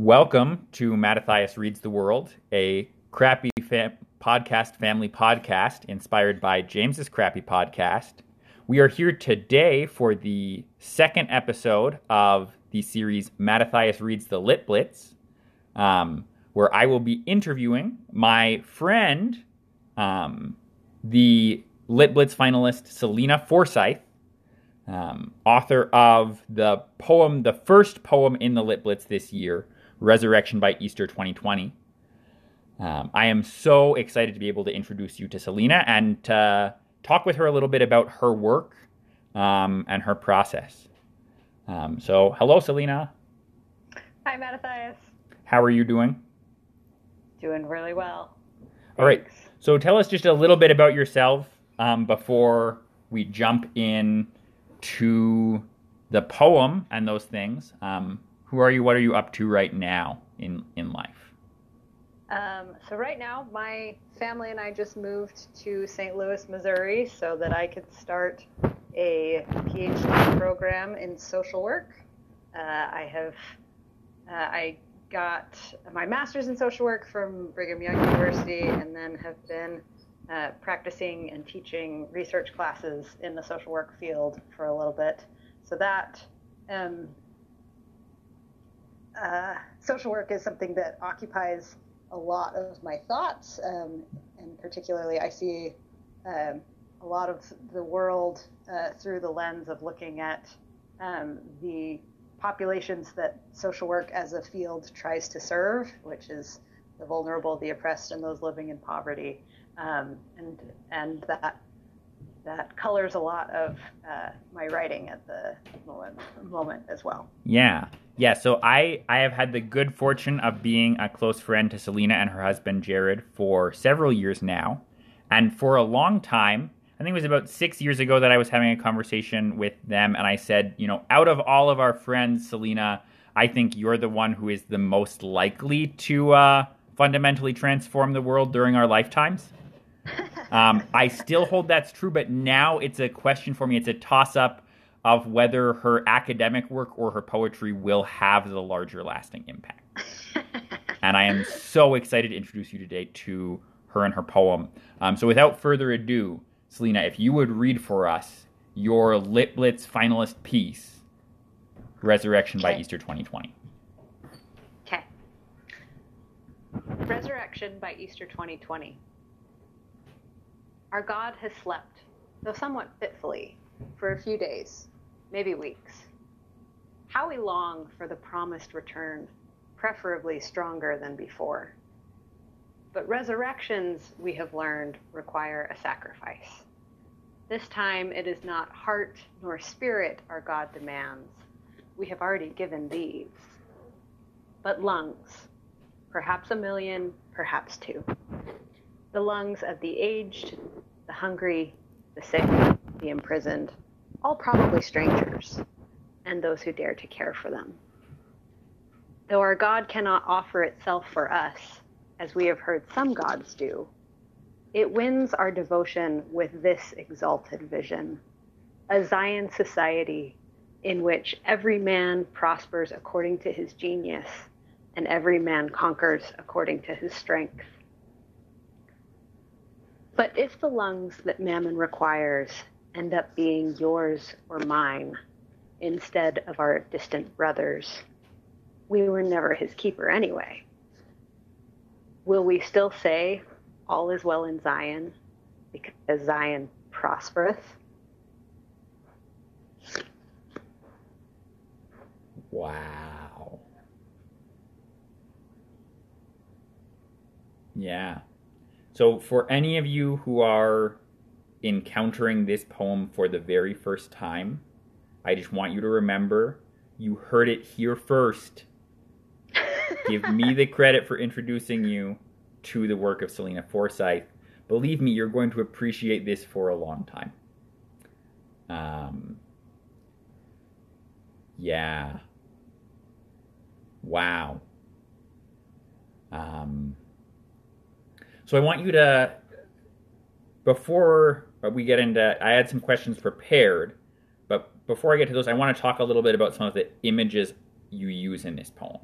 Welcome to Mattathias Reads the World, a crappy fa- podcast family podcast inspired by James's crappy podcast. We are here today for the second episode of the series Mattathias Reads the Lit Blitz, um, where I will be interviewing my friend, um, the Lit Blitz finalist Selena Forsyth, um, author of the poem, the first poem in the Lit Blitz this year, Resurrection by Easter 2020. Um, I am so excited to be able to introduce you to Selena and to talk with her a little bit about her work um, and her process. Um, so, hello, Selena. Hi, Mattathias. How are you doing? Doing really well. All right. So, tell us just a little bit about yourself um, before we jump in to the poem and those things. Um, who are you? What are you up to right now in in life? Um, so right now, my family and I just moved to St. Louis, Missouri, so that I could start a PhD program in social work. Uh, I have uh, I got my master's in social work from Brigham Young University, and then have been uh, practicing and teaching research classes in the social work field for a little bit. So that um, uh, social work is something that occupies a lot of my thoughts, um, and particularly I see um, a lot of the world uh, through the lens of looking at um, the populations that social work as a field tries to serve, which is the vulnerable, the oppressed, and those living in poverty, um, and and that that colors a lot of uh, my writing at the moment, moment as well. Yeah. Yeah, so I, I have had the good fortune of being a close friend to Selena and her husband Jared for several years now. And for a long time, I think it was about six years ago that I was having a conversation with them, and I said, you know, out of all of our friends, Selena, I think you're the one who is the most likely to uh, fundamentally transform the world during our lifetimes. Um, I still hold that's true, but now it's a question for me. It's a toss up of whether her academic work or her poetry will have the larger lasting impact. and I am so excited to introduce you today to her and her poem. Um, so without further ado, Selena, if you would read for us your Lit Blitz finalist piece, Resurrection okay. by Easter 2020. Okay. Resurrection by Easter 2020. Our God has slept, though somewhat fitfully, for a few days, maybe weeks. How we long for the promised return, preferably stronger than before. But resurrections, we have learned, require a sacrifice. This time it is not heart nor spirit our God demands. We have already given these. But lungs, perhaps a million, perhaps two the lungs of the aged, the hungry, the sick, the imprisoned, all probably strangers, and those who dare to care for them. Though our God cannot offer itself for us, as we have heard some gods do, it wins our devotion with this exalted vision a Zion society in which every man prospers according to his genius and every man conquers according to his strength. But if the lungs that Mammon requires end up being yours or mine instead of our distant brothers, we were never his keeper anyway. Will we still say all is well in Zion because Zion prospereth? Wow. Yeah. So, for any of you who are encountering this poem for the very first time, I just want you to remember you heard it here first. Give me the credit for introducing you to the work of Selena Forsyth. Believe me, you're going to appreciate this for a long time. Um, yeah. Wow. Um, so I want you to, before we get into, I had some questions prepared, but before I get to those, I want to talk a little bit about some of the images you use in this poem.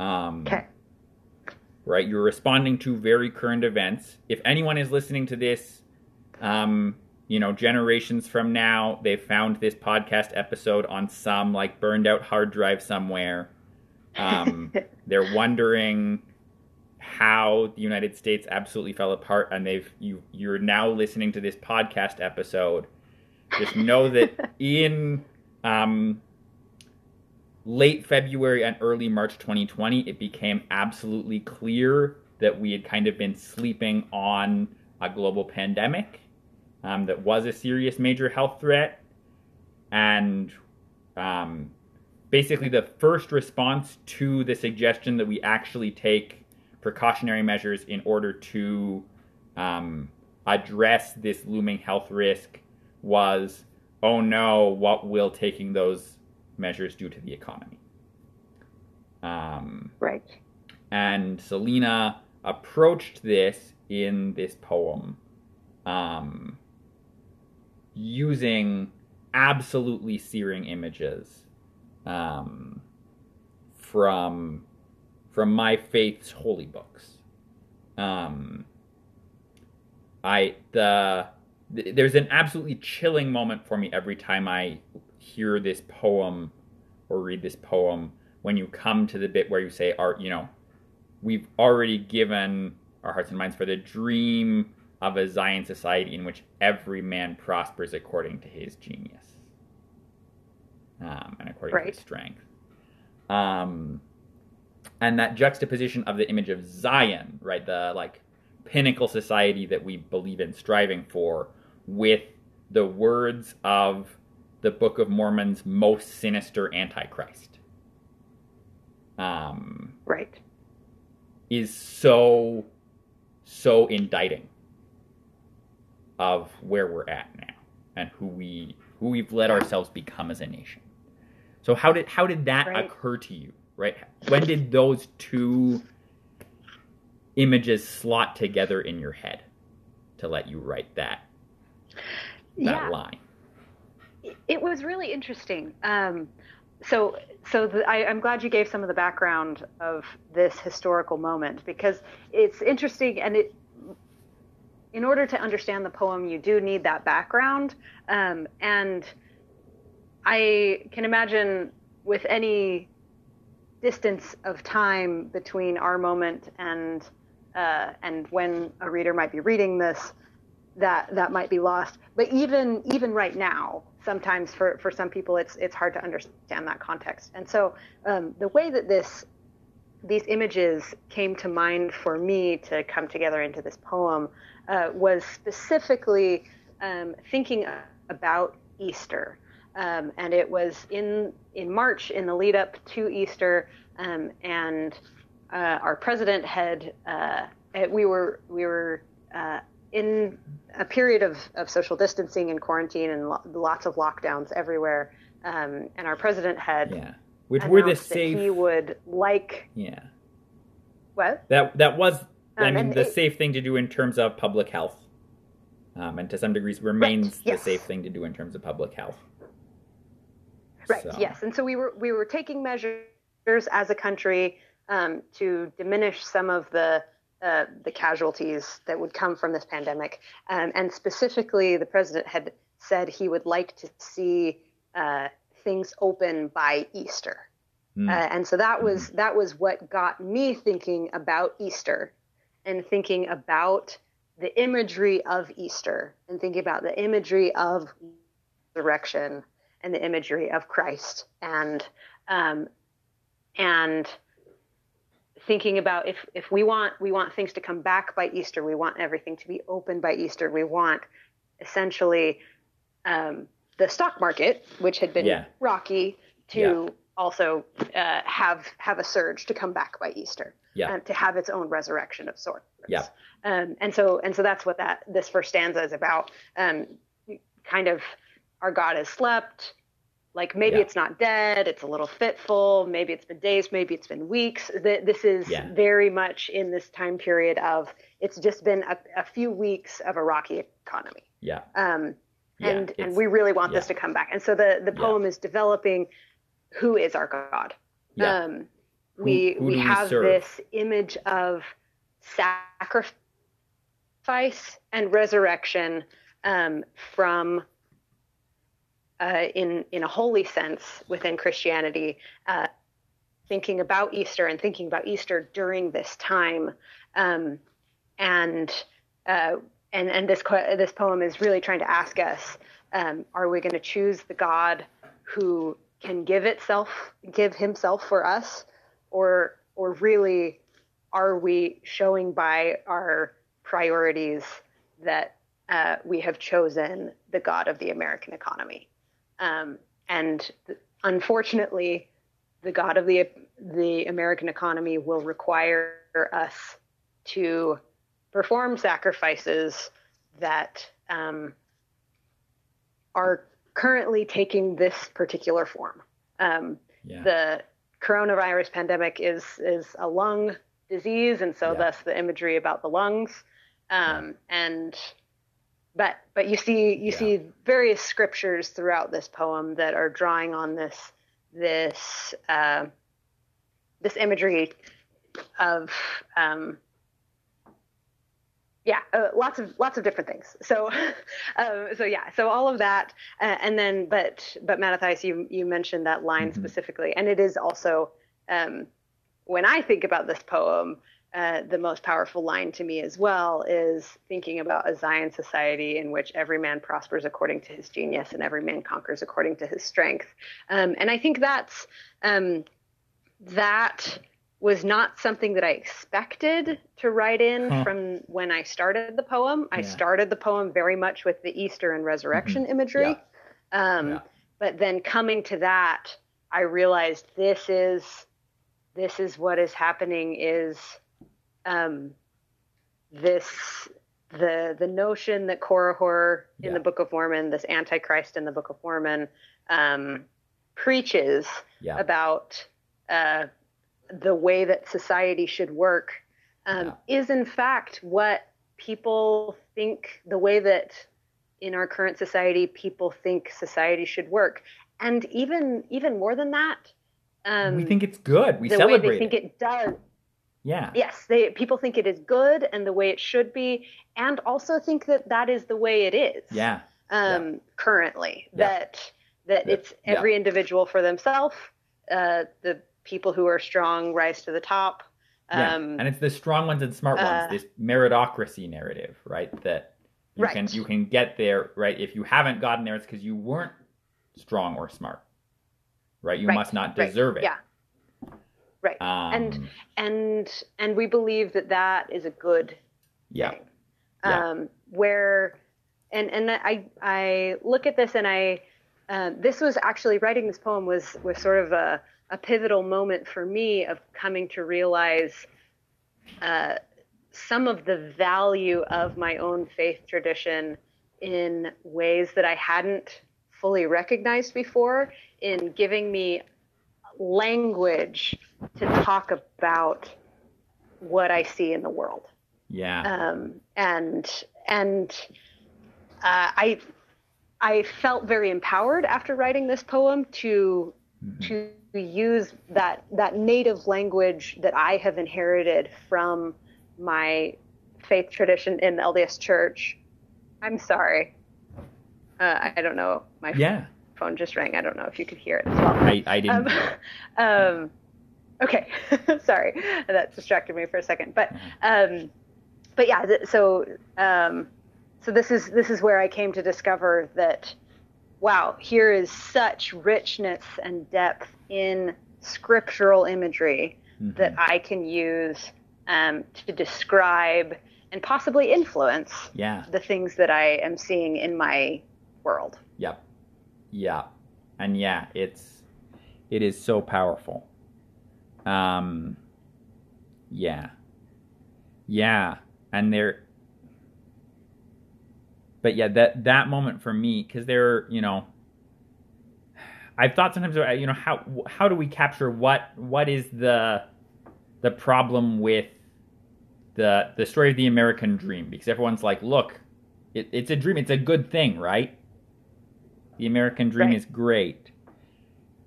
Um, Okay. right? You're responding to very current events. If anyone is listening to this, um, you know, generations from now, they found this podcast episode on some like burned out hard drive somewhere. Um, they're wondering how the United States absolutely fell apart, and they've you you're now listening to this podcast episode. Just know that in um, late February and early March 2020, it became absolutely clear that we had kind of been sleeping on a global pandemic um, that was a serious major health threat. And um, basically, the first response to the suggestion that we actually take precautionary measures in order to um, address this looming health risk was oh no, what will taking those measures do to the economy? Um, Right. and Selena approached this in this poem um, using absolutely searing images um, from from my faith's holy books. Um, I the th- there's an absolutely chilling moment for me every time I hear this poem or read this poem when you come to the bit where you say art you know we've already given our hearts and minds for the dream of a Zion society in which every man prospers according to his genius um, and according to his strength. Um, and that juxtaposition of the image of Zion, right, the like pinnacle society that we believe in striving for, with the words of the Book of Mormon's most sinister antichrist. Um, Right. is so so indicting of where we're at now and who we who we've let ourselves become as a nation. So how did how did that Right. occur to you? Right? When did those two images slot together in your head to let you write that that yeah. line? It was really interesting. Um, so, so the, I, I'm glad you gave some of the background of this historical moment because it's interesting, and it. In order to understand the poem, you do need that background, um, and I can imagine with any distance of time between our moment and uh, and when a reader might be reading this, that that might be lost. But even even right now, sometimes for for some people, it's it's hard to understand that context. And so um, the way that this these images came to mind for me to come together into this poem uh, was specifically um, thinking about Easter. Um, and it was in in March, in the lead up to Easter, um, and uh, our president had uh, we were we were uh, in a period of, of social distancing and quarantine and lo- lots of lockdowns everywhere. Um, and our president had Yeah. Which were the announced that safe he would like Yeah. what? That that was I Um, mean the it- safe thing to do in terms of public health, um, and to some degrees remains yes. the safe thing to do in terms of public health. Right. So, Yes. And so we were we were taking measures as a country um, to diminish some of the uh, the casualties that would come from this pandemic, um, and specifically, the president had said he would like to see uh, things open by Easter. Mm. Uh, and so that was that was what got me thinking about Easter and thinking about the imagery of Easter and thinking about the imagery of resurrection and the imagery of Christ and um, and thinking about if if we want we want things to come back by Easter, we want everything to be open by Easter. We want essentially um, the stock market, which had been Yeah. rocky, to Yeah. also uh, have have a surge to come back by Easter, Yeah. um, to have its own resurrection of sorts. Yeah. Um, and so and so that's what that this first stanza is about. Um, kind of our God has slept. Like maybe Yeah. it's not dead. It's a little fitful. Maybe it's been days. Maybe it's been weeks. This is Yeah. very much in this time period of it's just been a, a few weeks of a rocky economy. Yeah. Um, Yeah, and and we really want this to come back. And so the the poem is developing who is our God. Yeah. Um, we who we we have this image of sacrifice and resurrection um, from uh, in in a holy sense within Christianity, uh, thinking about Easter and thinking about Easter during this time, um, and uh, and and this this poem is really trying to ask us: um, Are we going to choose the God who can give itself, give Himself for us, or or really are we showing by our priorities that uh, we have chosen the God of the American economy? Um, and unfortunately, the God of the the American economy will require us to perform sacrifices that um, are currently taking this particular form. Um, Yeah. the coronavirus pandemic is is a lung disease, and so Yeah. thus the imagery about the lungs. Um, And but but you see you Yeah. see various scriptures throughout this poem that are drawing on this this uh, this imagery of um, yeah uh, lots of lots of different things so um, so yeah so all of that uh, and then but but Mattathias you you mentioned that line Mhm. specifically and it is also um, when I think about this poem uh, the most powerful line to me as well is thinking about a Zion society in which every man prospers according to his genius and every man conquers according to his strength. Um, and I think that's um, that was not something that I expected to write in Huh. from when I started the poem. I started the poem very much with the Easter and resurrection imagery. Um, Yeah. But then coming to that, I realized this is this is what is happening is um, this the the notion that Korihor in Yeah. the Book of Mormon, this Antichrist in the Book of Mormon, um, preaches Yeah. about uh, the way that society should work um, is in fact what people think the way that in our current society people think society should work and even even more than that um, we think it's good. We the way celebrate they think it. it does Yeah. yes they people think it is good and the way it should be and also think that that is the way it is Yeah. um, currently Yeah. that that Yeah. it's every individual for themselves uh, the people who are strong rise to the top Yeah. um, and it's the strong ones and smart uh, ones. This meritocracy narrative, right? That you Right. can you can get there, right? If you haven't gotten there, it's because you weren't strong or smart, right? You Right, must not right, deserve it. yeah right Um, And- and and we believe that that is a good yeah. thing. Yeah. Um, where, and and I I look at this and I, uh, this was actually writing this poem was was sort of a a pivotal moment for me of coming to realize uh, some of the value of my own faith tradition in ways that I hadn't fully recognized before in giving me language to talk about what I see in the world Yeah. um, and and uh, I I felt very empowered after writing this poem to Mhm. to use that that native language that I have inherited from my faith tradition in the LDS Church. I'm sorry. Uh, I don't know. My yeah. Phone just rang. I don't know if you could hear it as well. I, I didn't. Um, um, okay, sorry, that distracted me for a second. But um, but yeah, th- so um, so this is this is where I came to discover that wow, here is such richness and depth in scriptural imagery Mhm. that I can use um, to describe and possibly influence yeah. the things that I am seeing in my world. Yep. Yeah. And yeah, it's it is so powerful. Um yeah. Yeah. And there But yeah, that that moment for me cuz there, you know, I've thought sometimes uh, you know how how do we capture what what is the the problem with the the story of the American dream because everyone's like, look, it, it's a dream, it's a good thing, right? The American dream Right. is great.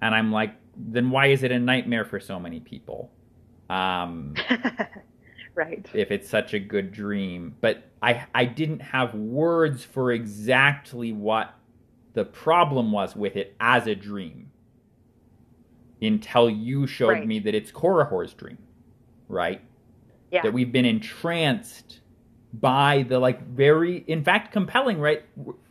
And I'm like, then why is it a nightmare for so many people? Um, right. if it's such a good dream, but I I didn't have words for exactly what the problem was with it as a dream until you showed Right. me that it's Korihor's dream, right? Yeah. That we've been entranced by the like very, in fact, compelling, right?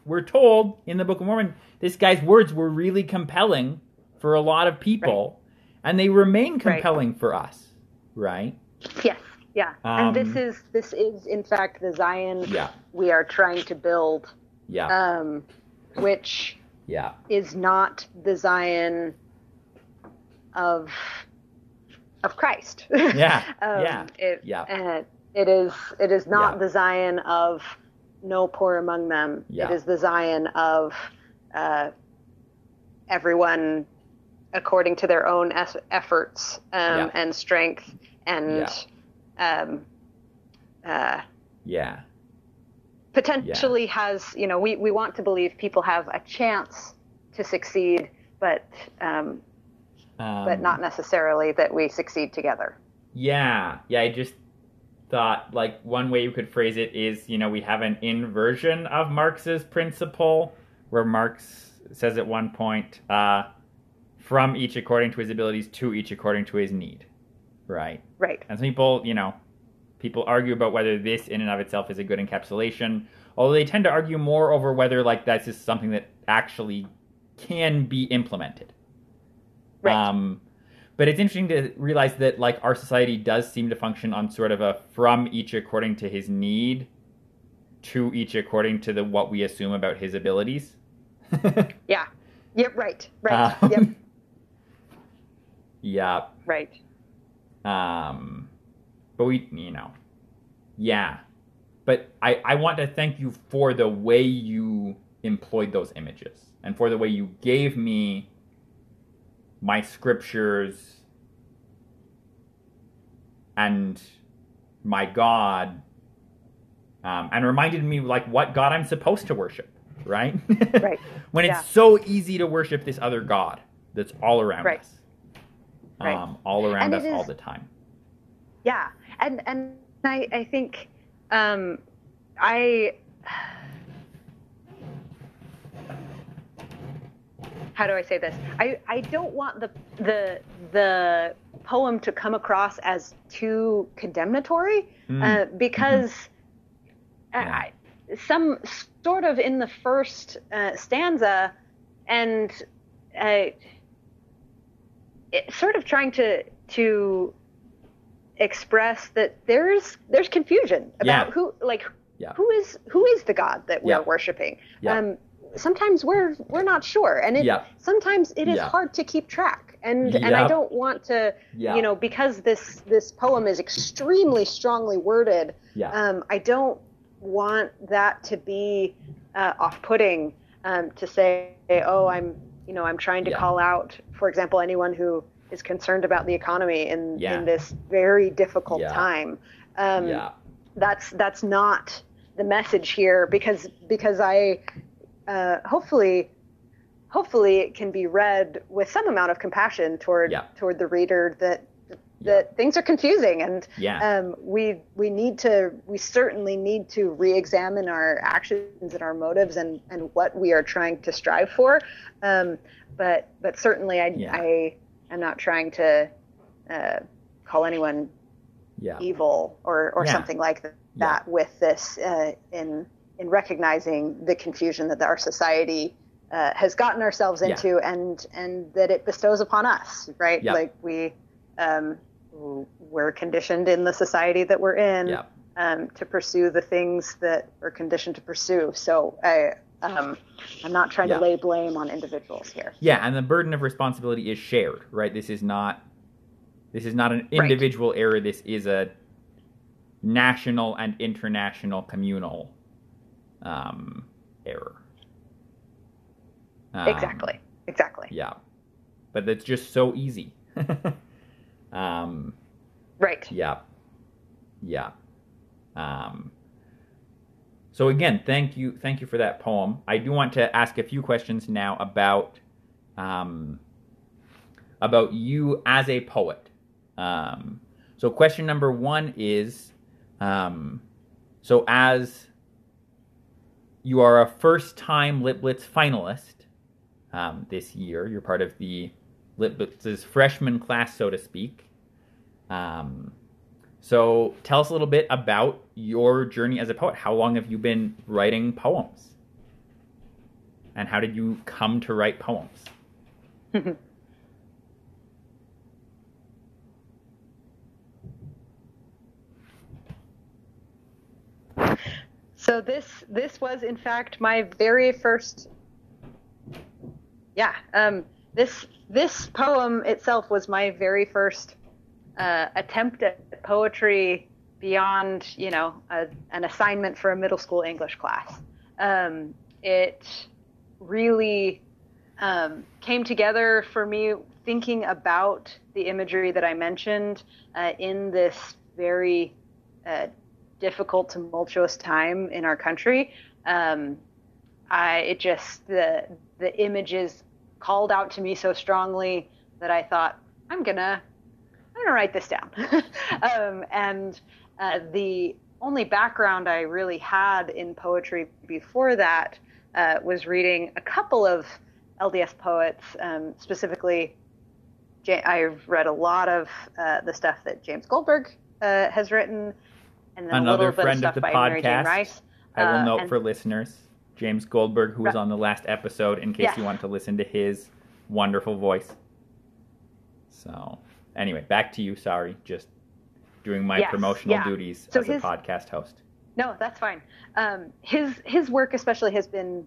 We're told in the Book of Mormon this guy's words were really compelling for a lot of people, and they remain Right. compelling for us, right? Yes. Yeah. and this Um, is this is in fact the Zion Yeah, we are trying to build, yeah, um, which yeah, is not the Zion of of Christ. Yeah, um, yeah, It, yeah. uh, it is. It is not Yeah. the Zion of no poor among them. Yeah. It is the Zion of uh, everyone according to their own es- efforts um, Yeah. and strength and um, uh, yeah, potentially has you know we, we want to believe people have a chance to succeed but um, um, but not necessarily that we succeed together Yeah, yeah. I just thought like one way you could phrase it is, you know, we have an inversion of Marx's principle, where Marx says at one point, uh, "From each according to his abilities, to each according to his need." Right. right And some people, you know, people argue about whether this in and of itself is a good encapsulation. Although they tend to argue more over whether like that's just something that actually can be implemented. Right. Um, but it's interesting to realize that like our society does seem to function on sort of a from each according to his need to each according to the what we assume about his abilities. yeah yep right right Um, yep yeah. right Um, but we, you know, yeah. But I, I want to thank you for the way you employed those images and for the way you gave me my scriptures and my God, um, and reminded me like what God I'm supposed to worship, right? Right. when it's so easy to worship this other God that's all around Right. us, Right. um, all around And us it all the time. yeah and and i i think um i how do i say this i i don't want the the the poem to come across as too condemnatory Mm. uh, because Yeah. I, some sort of in the first uh, stanza and uh, it, sort of trying to to express that there's there's confusion about Yeah. who like Yeah. who is who is the god that we're Yeah. worshiping Yeah. um sometimes we're we're not sure and it Yeah. sometimes it is Yeah. hard to keep track and and i don't want to Yeah. you know because this this poem is extremely strongly worded Yeah. um, I don't want that to be uh, off-putting um, to say, oh, I'm, you know, I'm trying to Yeah. call out, for example, anyone who is concerned about the economy in Yeah. in this very difficult Yeah. time. Um, yeah. That's that's not the message here because because I uh, hopefully hopefully it can be read with some amount of compassion toward Yeah. toward the reader that Yeah. that things are confusing and Yeah. um, we we need to we certainly need to re-examine our actions and our motives and and what we are trying to strive for um, but but certainly I Yeah. I am not trying to uh, call anyone Yeah. evil or or Yeah. something like that with this uh, in in recognizing the confusion that our society uh, has gotten ourselves Yeah. into and and that it bestows upon us right Yeah. like we um, we're conditioned in the society that we're in Yeah. um, to pursue the things that we're conditioned to pursue so I um, I'm not trying Yeah. to lay blame on individuals here Yeah, and the burden of responsibility is shared, right? This is not this is not an individual error. This is a national and international communal um, error. Um, exactly exactly Yeah, but it's just so easy. um, right yeah, yeah. Um, so again, thank you, thank you for that poem. I do want to ask a few questions now about um, about you as a poet. Um, So, question number one is um, so, as you are a first time Lit Blitz finalist um, this year, you're part of the Lit Blitz's freshman class, so to speak. Um, so, tell us a little bit about your journey as a poet. How long have you been writing poems? And how did you come to write poems? So this this was in fact my very first. Yeah, um, this this poem itself was my very first uh, attempt at poetry beyond you know a, an assignment for a middle school English class. Um, it really um, came together for me thinking about the imagery that I mentioned uh, in this very uh, difficult, tumultuous time in our country. Um, I it just the the images called out to me so strongly that I thought I'm gonna I'm gonna write this down. um, and uh, the only background I really had in poetry before that uh, was reading a couple of LDS poets, um, specifically. I've read a lot of uh, the stuff that James Goldberg uh, has written, and then Another friend of the by Mary Jane podcast. I will Uh, note and- for listeners, James Goldberg, who was on the last episode, in case Yes. you want to listen to his wonderful voice. So, anyway, back to you. Sorry, just doing my Yes, promotional yeah. duties So as his- a podcast host. No, that's fine. Um, his his work especially has been,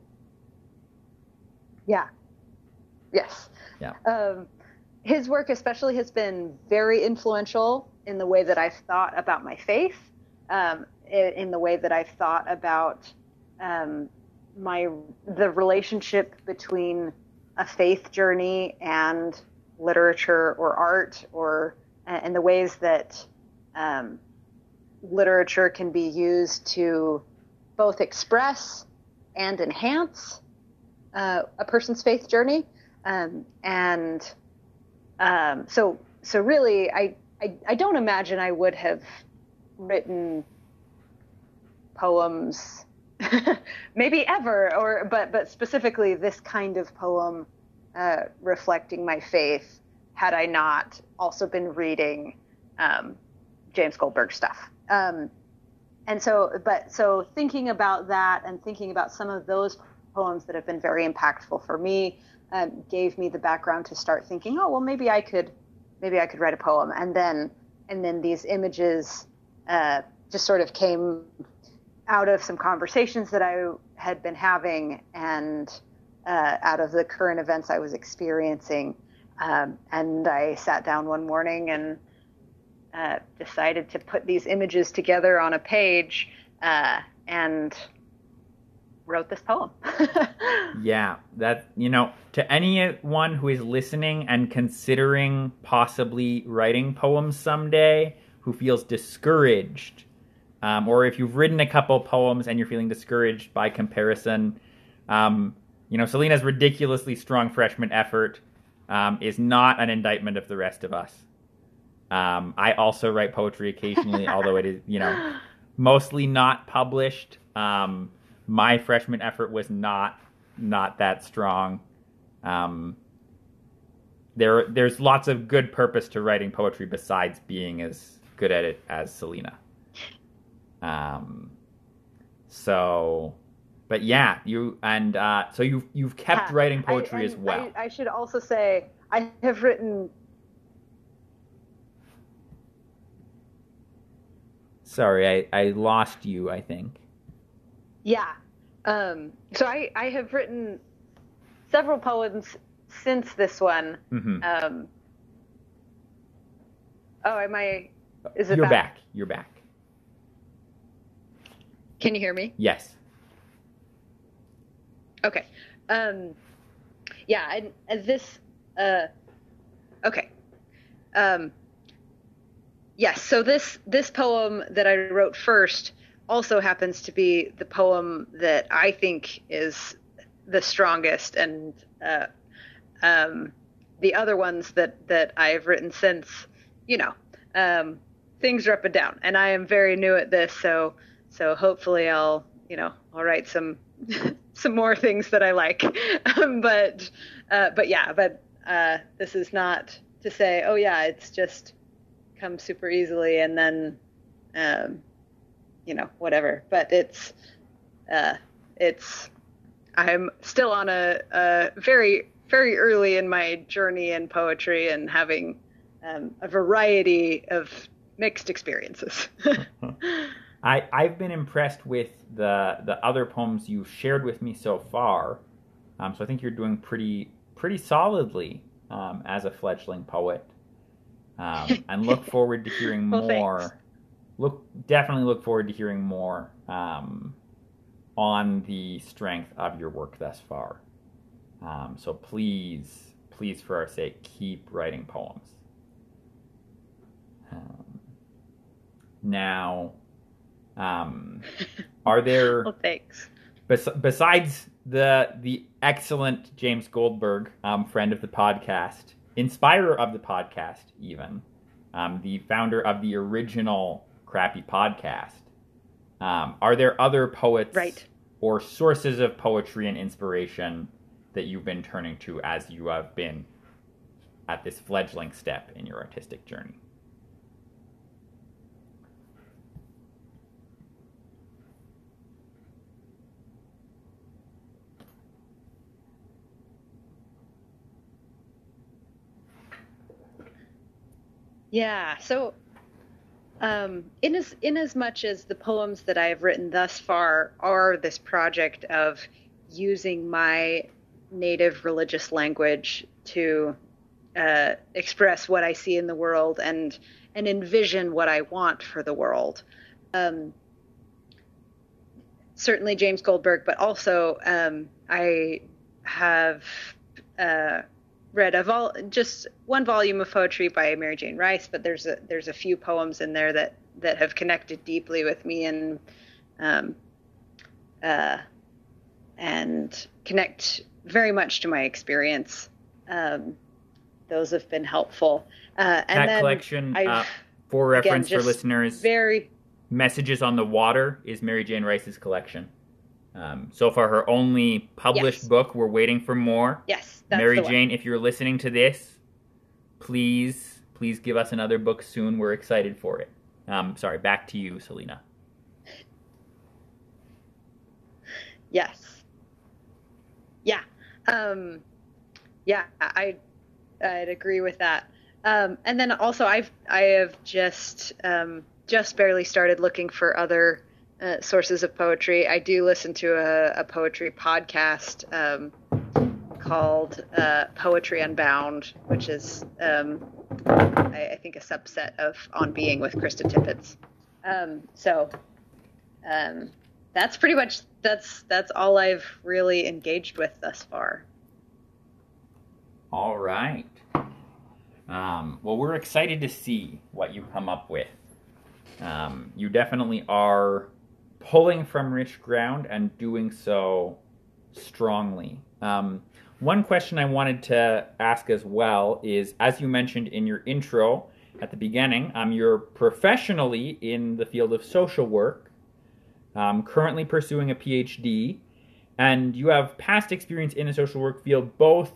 yeah, yes, Yeah. Um, his work especially has been very influential in the way that I've thought about my faith, um, in the way that I've thought about um, my the relationship between a faith journey and literature or art, or and the ways that um, literature can be used to both express and enhance uh, a person's faith journey. Um, and um, so, so really, I, I, I don't imagine I would have written poems, maybe ever, or but but specifically this kind of poem uh, reflecting my faith, had I not also been reading um, James Goldberg stuff. Um, and so, but so thinking about that and thinking about some of those poems that have been very impactful for me um, gave me the background to start thinking, oh well, maybe I could, maybe I could write a poem, and then and then these images uh, just sort of came out of some conversations that I had been having and uh, out of the current events I was experiencing. Um, and I sat down one morning and uh, decided to put these images together on a page uh, and wrote this poem. Yeah, that you know, to anyone who is listening and considering possibly writing poems someday, who feels discouraged, um, or if you've written a couple poems and you're feeling discouraged by comparison, um, you know, Selena's ridiculously strong freshman effort um, is not an indictment of the rest of us. Um, I also write poetry occasionally, although it is, you know, mostly not published. Um, my freshman effort was not not that strong. Um, there, there's lots of good purpose to writing poetry besides being as good at it as Selena. Um, so, but yeah, you and uh, so you've you've kept Yeah, writing I- poetry as well. I, I should also say I have written. Sorry, I, I lost you. I think. Yeah. Um, so I, I have written several poems since this one. hmm Um, oh, am I? Is it You're back? back. You're back. Can you hear me? Yes. Okay. Um, yeah, and, and this. Uh, okay. Um, yes. So this this poem that I wrote first also happens to be the poem that I think is the strongest, and uh, um, the other ones that that I've written since, you know, um, things are up and down, and I am very new at this, so so hopefully I'll you know I'll write some some more things that I like. Um, but uh, but yeah, but uh, this is not to say oh yeah it's just come super easily and then um, you know whatever. But it's uh, it's I'm still on a, a very very early in my journey in poetry and having um, a variety of mixed experiences. I, I've been impressed with the the other poems you've shared with me so far. Um, so I think you're doing pretty pretty solidly um, as a fledgling poet, um, and look forward to hearing well, more. Thanks. Look definitely look forward to hearing more um, on the strength of your work thus far. Um, so please, please, for our sake, keep writing poems. Now, um, are there? well, thanks. Bes- besides the the excellent James Goldberg, um, friend of the podcast, inspirer of the podcast, even um, the founder of the original Crappy Podcast. Um, are there other poets right. or sources of poetry and inspiration that you've been turning to as you have been at this fledgling step in your artistic journey? Yeah. So, um, in as in as much as the poems that I have written thus far are this project of using my native religious language to uh, express what I see in the world and and envision what I want for the world. Um, certainly James Goldberg, but also um, I have uh, read a vol- just one volume of poetry by Mary Jane Rice, but there's a there's a few poems in there that that have connected deeply with me and um, uh, and connect very much to my experience. Um, those have been helpful. Uh, and that collection, uh, for reference again, for listeners, very messages on the water is Mary Jane Rice's collection. Um, so far, her only published yes. book. We're waiting for more. Yes, Mary Jane. If you're listening to this, please, please give us another book soon. We're excited for it. Um, sorry, back to you, Selena. Yes. Yeah. Um, yeah, I, I'd agree with that. Um, and then also, I've I have just um, just barely started looking for other uh, sources of poetry. I do listen to a, a poetry podcast um, called uh, Poetry Unbound, which is, um, I, I, think, a subset of On Being with Krista Tippett. Um, so um, that's pretty much that's that's all I've really engaged with thus far. All right. Um, well, we're excited to see what you come up with. Um, you definitely are pulling from rich ground and doing so strongly. Um, one question I wanted to ask as well is as you mentioned in your intro at the beginning, um, you're professionally in the field of social work, um, currently pursuing a PhD, and you have past experience in the social work field both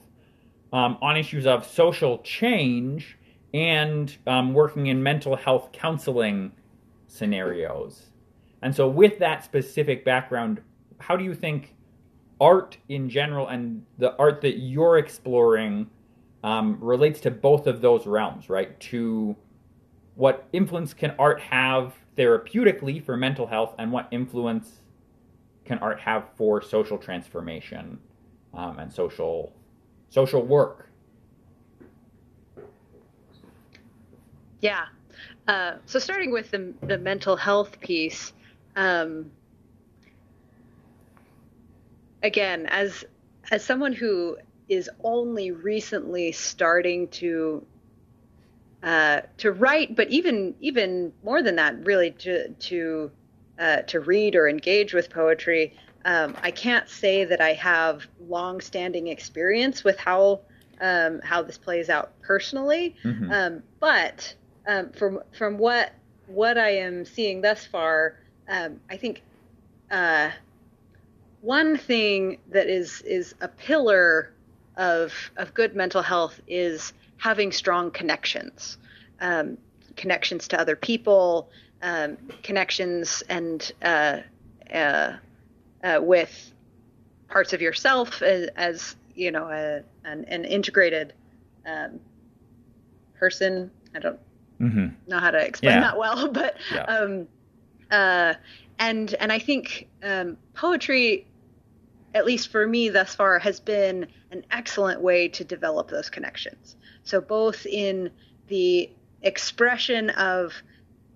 um, on issues of social change and um, working in mental health counseling scenarios. And so, with that specific background, how do you think art in general and the art that you're exploring um, relates to both of those realms, right? To what influence can art have therapeutically for mental health, and what influence can art have for social transformation um, and social social work? Yeah. Uh, so starting with the, the mental health piece, um, again, as as someone who is only recently starting to uh, to write, but even even more than that, really to to uh, to read or engage with poetry, um, I can't say that I have long-standing experience with how um, how this plays out personally. Mm-hmm. Um, but um, from from what what I am seeing thus far, um, I think uh, one thing that is is a pillar of of good mental health is having strong connections, um, connections to other people, um, connections and uh, uh, uh, with parts of yourself as, as you know a, an, an integrated um, person. I don't mm-hmm. know how to explain yeah. that well, but yeah. Uh, and and I think um, poetry, at least for me thus far, has been an excellent way to develop those connections. So both in the expression of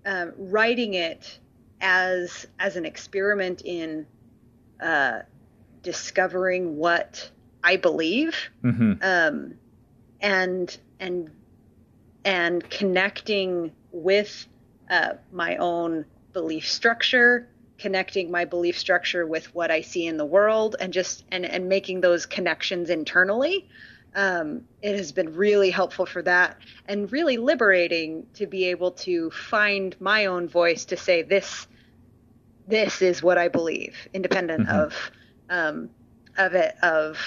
um, writing it as as an experiment in uh, discovering what I believe, mm-hmm. um, and and and connecting with uh, my own belief structure, connecting my belief structure with what I see in the world, and just and and making those connections internally. Um, it has been really helpful for that and really liberating to be able to find my own voice to say this this is what I believe, independent mm-hmm. of um, of it of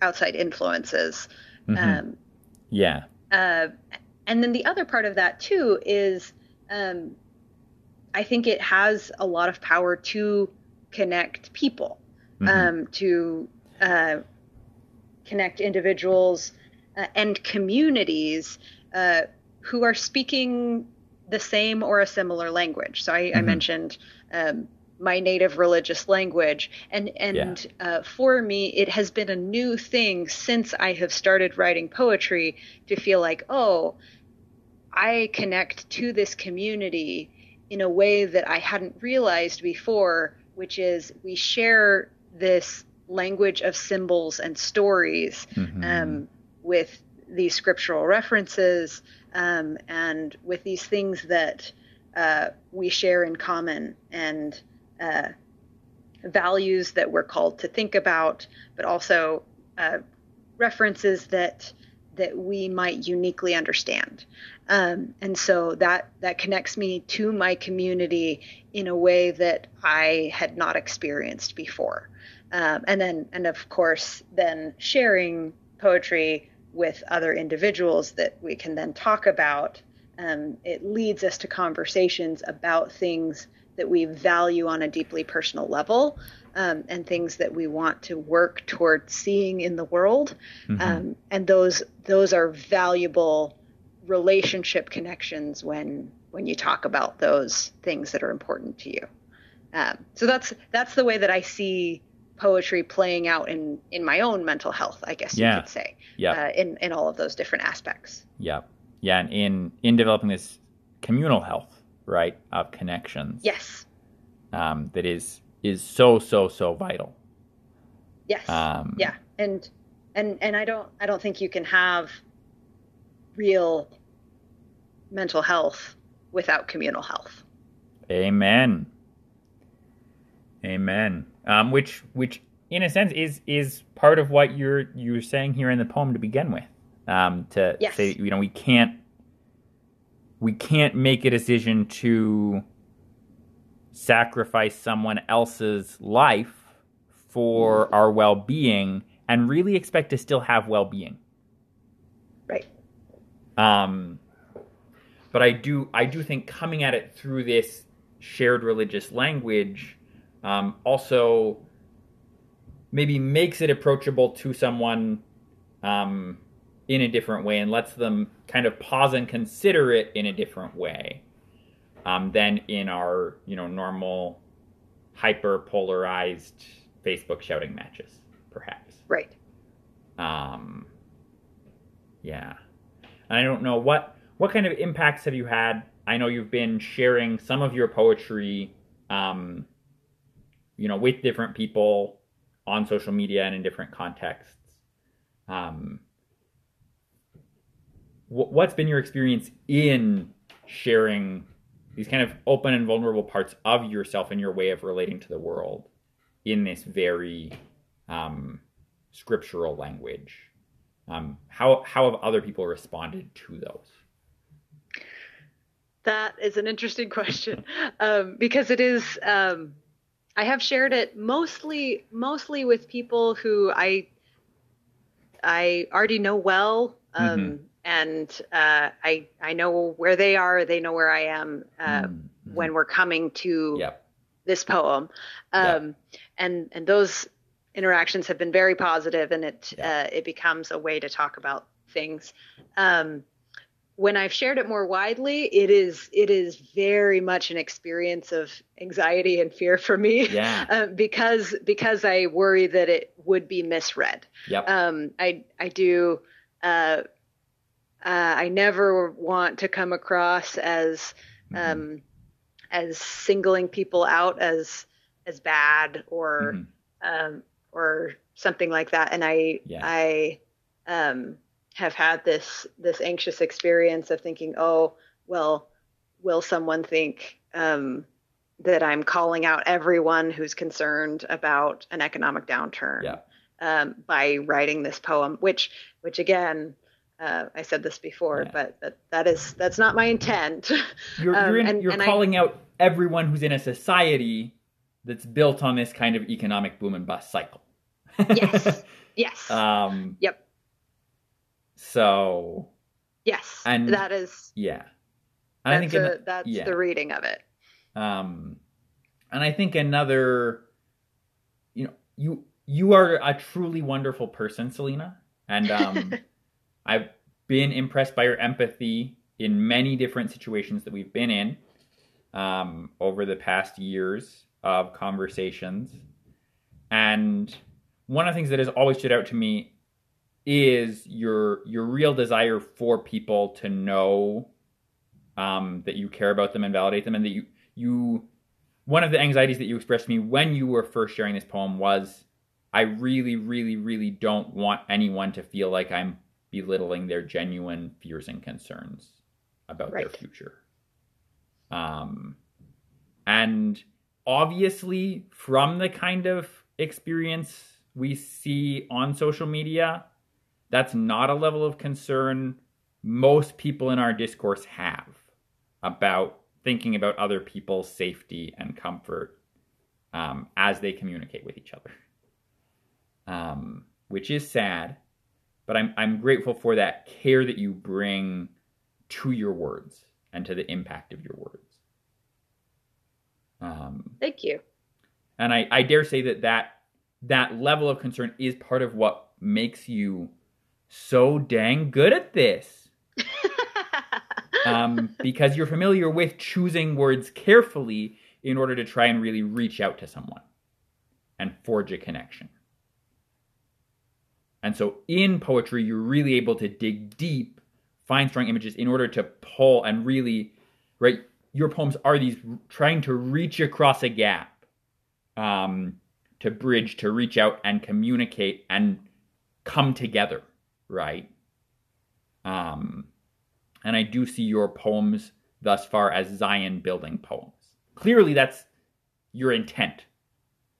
outside influences. Mm-hmm. Um, yeah. Uh, and then the other part of that too is um, I think it has a lot of power to connect people, mm-hmm. um, to uh, connect individuals uh, and communities uh, who are speaking the same or a similar language. So I, mm-hmm. I mentioned um, my native religious language, and and yeah. uh, for me, it has been a new thing since I have started writing poetry to feel like, oh, I connect to this community in a way that I hadn't realized before, which is we share this language of symbols and stories mm-hmm. um, with these scriptural references um, and with these things that uh, we share in common and uh, values that we're called to think about, but also uh, references that that we might uniquely understand. Um, and so that that connects me to my community in a way that I had not experienced before. Um, and then, and of course, then sharing poetry with other individuals that we can then talk about. Um, it leads us to conversations about things that we value on a deeply personal level um, and things that we want to work toward seeing in the world. Mm-hmm. Um, and those those are valuable relationship connections when when you talk about those things that are important to you. Um, so that's that's the way that I see poetry playing out in in my own mental health, I guess yeah. you could say. Yeah. Uh, in in all of those different aspects. Yeah. Yeah, and in in developing this communal health, right, of connections. Yes. Um, that is is so so so vital. Yes. Um, yeah, and and and I don't I don't think you can have real mental health without communal health. Amen. Amen. Um, which which in a sense is is part of what you're you're saying here in the poem to begin with. Um, to yes. say you know we can't we can't make a decision to sacrifice someone else's life for mm. our well being and really expect to still have well being. Um, but I do I do think coming at it through this shared religious language um, also maybe makes it approachable to someone um, in a different way and lets them kind of pause and consider it in a different way um, than in our you know normal hyper polarized Facebook shouting matches, perhaps. Right. Um. Yeah, I don't know what what kind of impacts have you had. I know you've been sharing some of your poetry, um, you know, with different people on social media and in different contexts. Um, what's been your experience in sharing these kind of open and vulnerable parts of yourself and your way of relating to the world in this very um, scriptural language. Um, how how have other people responded to those? That is an interesting question um, because it is. Um, I have shared it mostly mostly with people who I I already know well, um, mm-hmm. and uh, I I know where they are. They know where I am uh, mm-hmm. when we're coming to yep. this poem, um, yep. and and those interactions have been very positive, and it yep. uh, it becomes a way to talk about things. Um, when I've shared it more widely, it is it is very much an experience of anxiety and fear for me. Yeah. Uh, because because I worry that it would be misread. Yep. Um, I I do. Uh, uh, I never want to come across as mm-hmm. um, as singling people out as as bad or mm-hmm. um, or something like that. And I yeah. I um, have had this this anxious experience of thinking, oh, well, will someone think um, that I'm calling out everyone who's concerned about an economic downturn yeah. um, by writing this poem? Which, which again, uh, I said this before, yeah. but that, that is that's not my intent. You're, you're, in, um, and, you're and calling I, out everyone who's in a society that's built on this kind of economic boom and bust cycle. yes. Yes. Um, yep. So yes, and that is yeah. And I think a, that's yeah. the reading of it. Um, and I think another, you know, you you are a truly wonderful person, Selena, and um, I've been impressed by your empathy in many different situations that we've been in um, over the past years of conversations. And one of the things that has always stood out to me is your your real desire for people to know um, that you care about them and validate them, and that you you one of the anxieties that you expressed to me when you were first sharing this poem was I really, really, really don't want anyone to feel like I'm belittling their genuine fears and concerns about right. their future. Um, and obviously, from the kind of experience we see on social media, that's not a level of concern most people in our discourse have about thinking about other people's safety and comfort um, as they communicate with each other, um, which is sad. But I'm I'm grateful for that care that you bring to your words and to the impact of your words. Um, Thank you. And I, I dare say that, that that level of concern is part of what makes you so dang good at this. um, because you're familiar with choosing words carefully in order to try and really reach out to someone and forge a connection. And so in poetry, you're really able to dig deep, find strong images in order to pull and really, right? Your poems are these trying to reach across a gap, um, to bridge, to reach out and communicate and come together right? Um, and I do see your poems thus far as Zion building poems. Clearly, that's your intent.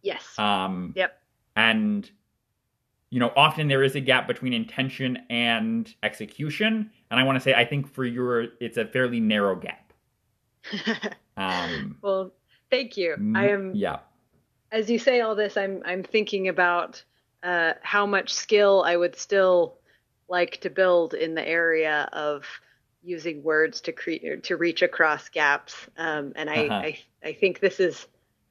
Yes. Um, yep. And you know, often there is a gap between intention and execution, and I want to say I think for your it's a fairly narrow gap. um, well, thank you. I am. Yeah. As you say all this, I'm I'm thinking about uh, how much skill I would still like to build in the area of using words to create to reach across gaps. Um, and I, uh-huh. I I think this is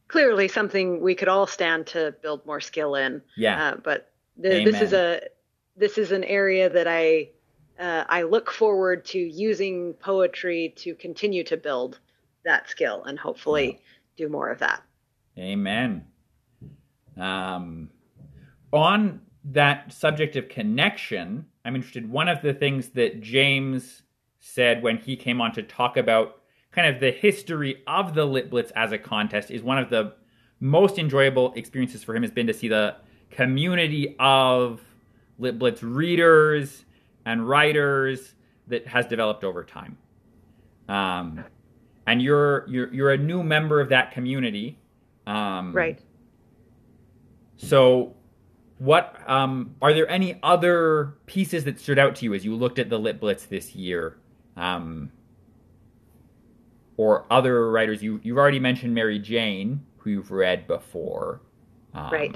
clearly something we could all stand to build more skill in. Yeah. Uh, but th- this is a this is an area that I uh, I look forward to using poetry to continue to build that skill and hopefully do more of that. Amen. Um, on that subject of connection, I'm interested. One of the things that James said when he came on to talk about kind of the history of the Lit Blitz as a contest is one of the most enjoyable experiences for him has been to see the community of Lit Blitz readers and writers that has developed over time. Um, and you're you're you're a new member of that community, um, right? So what um, are there any other pieces that stood out to you as you looked at the Lit Blitz this year? Um, or other writers. You you've already mentioned Mary Jane, who you've read before, um, right?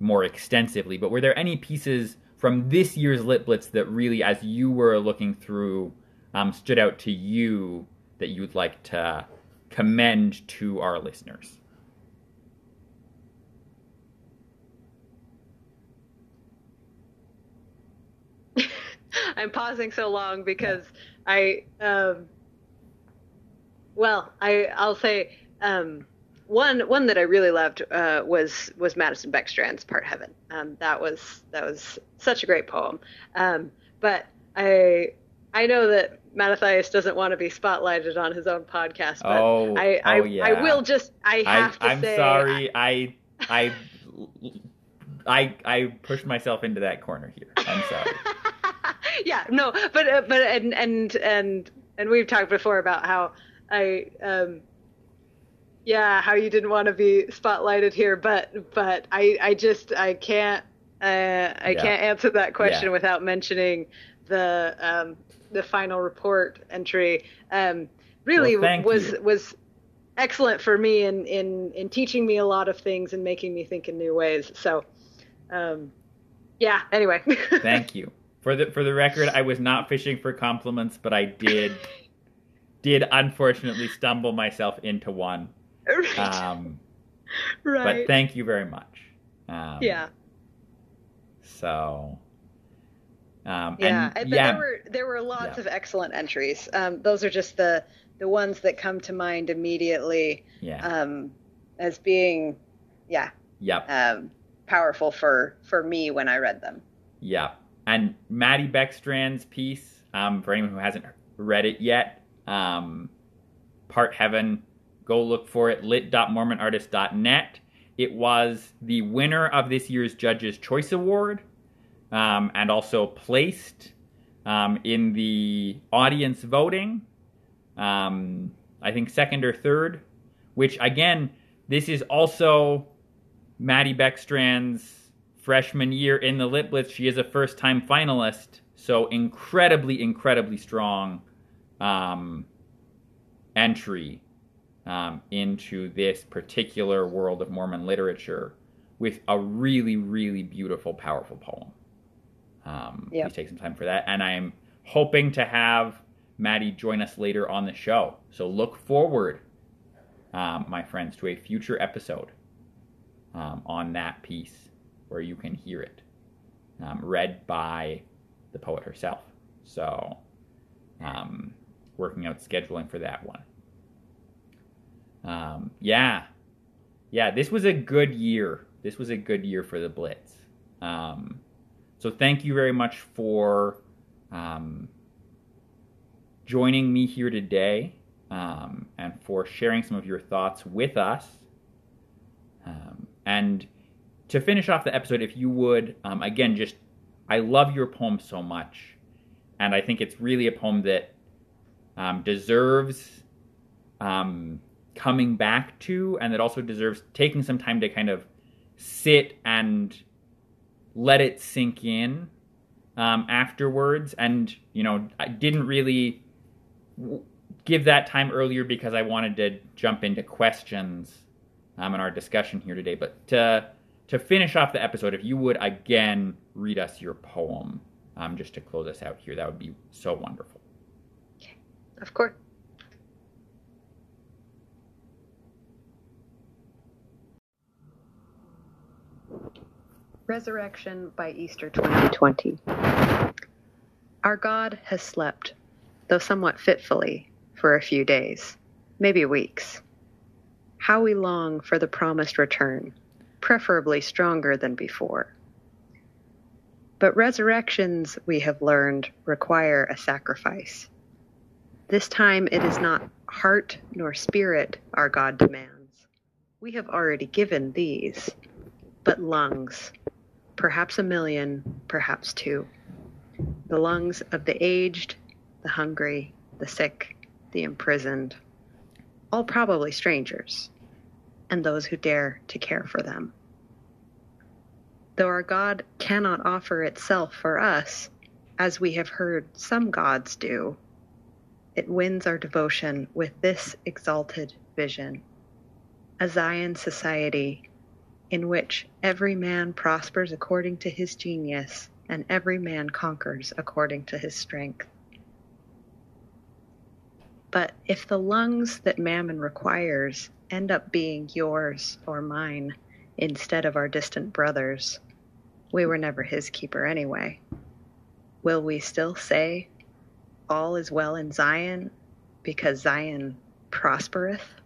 More extensively, but were there any pieces from this year's Lit Blitz that really, as you were looking through, um, stood out to you that you'd like to commend to our listeners? I'm pausing so long because I, um, well, I I'll say um, one one that I really loved uh, was was Madison Beckstrand's Part Heaven. Um, that was that was such a great poem. Um, but I I know that Mattathias doesn't want to be spotlighted on his own podcast, but oh, I, I, oh, yeah. I will just I have I, to I'm say sorry. I I I I pushed myself into that corner here. I'm sorry. yeah, no, but uh, but and and and and we've talked before about how I um yeah how you didn't want to be spotlighted here, but but I I just I can't uh, I Yeah. can't answer that question Yeah. without mentioning the um the final report entry. Um, really Well, was you. was excellent for me in in in teaching me a lot of things and making me think in new ways. So. Um, yeah. Anyway. Thank you. For the for the record, I was not fishing for compliments, but I did did unfortunately stumble myself into one. right. Um, right. But thank you very much. Um, yeah. So. Um, Yeah. And, yeah. there were there were lots Yeah. of excellent entries. Um, those are just the the ones that come to mind immediately yeah. um, as being, yeah, yep. um, powerful for for me when I read them. Yeah. And Maddie Beckstrand's piece, um, for anyone who hasn't read it yet, um, Part Heaven, go look for it, lit.mormonartist.net. It was the winner of this year's Judges' Choice Award um, and also placed um, in the audience voting, um, I think second or third, which again, this is also Maddie Beckstrand's freshman year in the Lit Blitz. She is a first time finalist, so incredibly, incredibly strong um, entry um, into this particular world of Mormon literature with a really, really beautiful, powerful poem. Um, Yep. Please take some time for that. And I'm hoping to have Maddie join us later on the show. So look forward, um, my friends, to a future episode um, on that piece where you can hear it um, read by the poet herself. So, um, working out scheduling for that one. Um, yeah, yeah, this was a good year. This was a good year for the Blitz. Um, so, thank you very much for um, joining me here today um, and for sharing some of your thoughts with us. Um, and to finish off the episode, if you would, um, again, just I love your poem so much, and I think it's really a poem that deserves um, coming back to, and that also deserves taking some time to kind of sit and let it sink in um, afterwards. And you know, I didn't really give that time earlier because I wanted to jump into questions um, in our discussion here today. But to to finish off the episode, if you would again read us your poem, um, just to close us out here, that would be so wonderful. Okay. Of course. Resurrection by Easter 2020. Our God has slept, though somewhat fitfully, for a few days, maybe weeks. How we long for the promised return, preferably stronger than before. But resurrections, we have learned, require a sacrifice. This time it is not heart nor spirit our God demands. We have already given these, but lungs, perhaps a million, perhaps two. The lungs of the aged, the hungry, the sick, the imprisoned, all probably strangers, and those who dare to care for them. Though our God cannot offer itself for us, as we have heard some gods do, it wins our devotion with this exalted vision a Zion society in which every man prospers according to his genius and every man conquers according to his strength. But if the lungs that Mammon requires end up being yours or mine instead of our distant brothers, we were never his keeper anyway. Will we still say, All is well in Zion because Zion prospereth?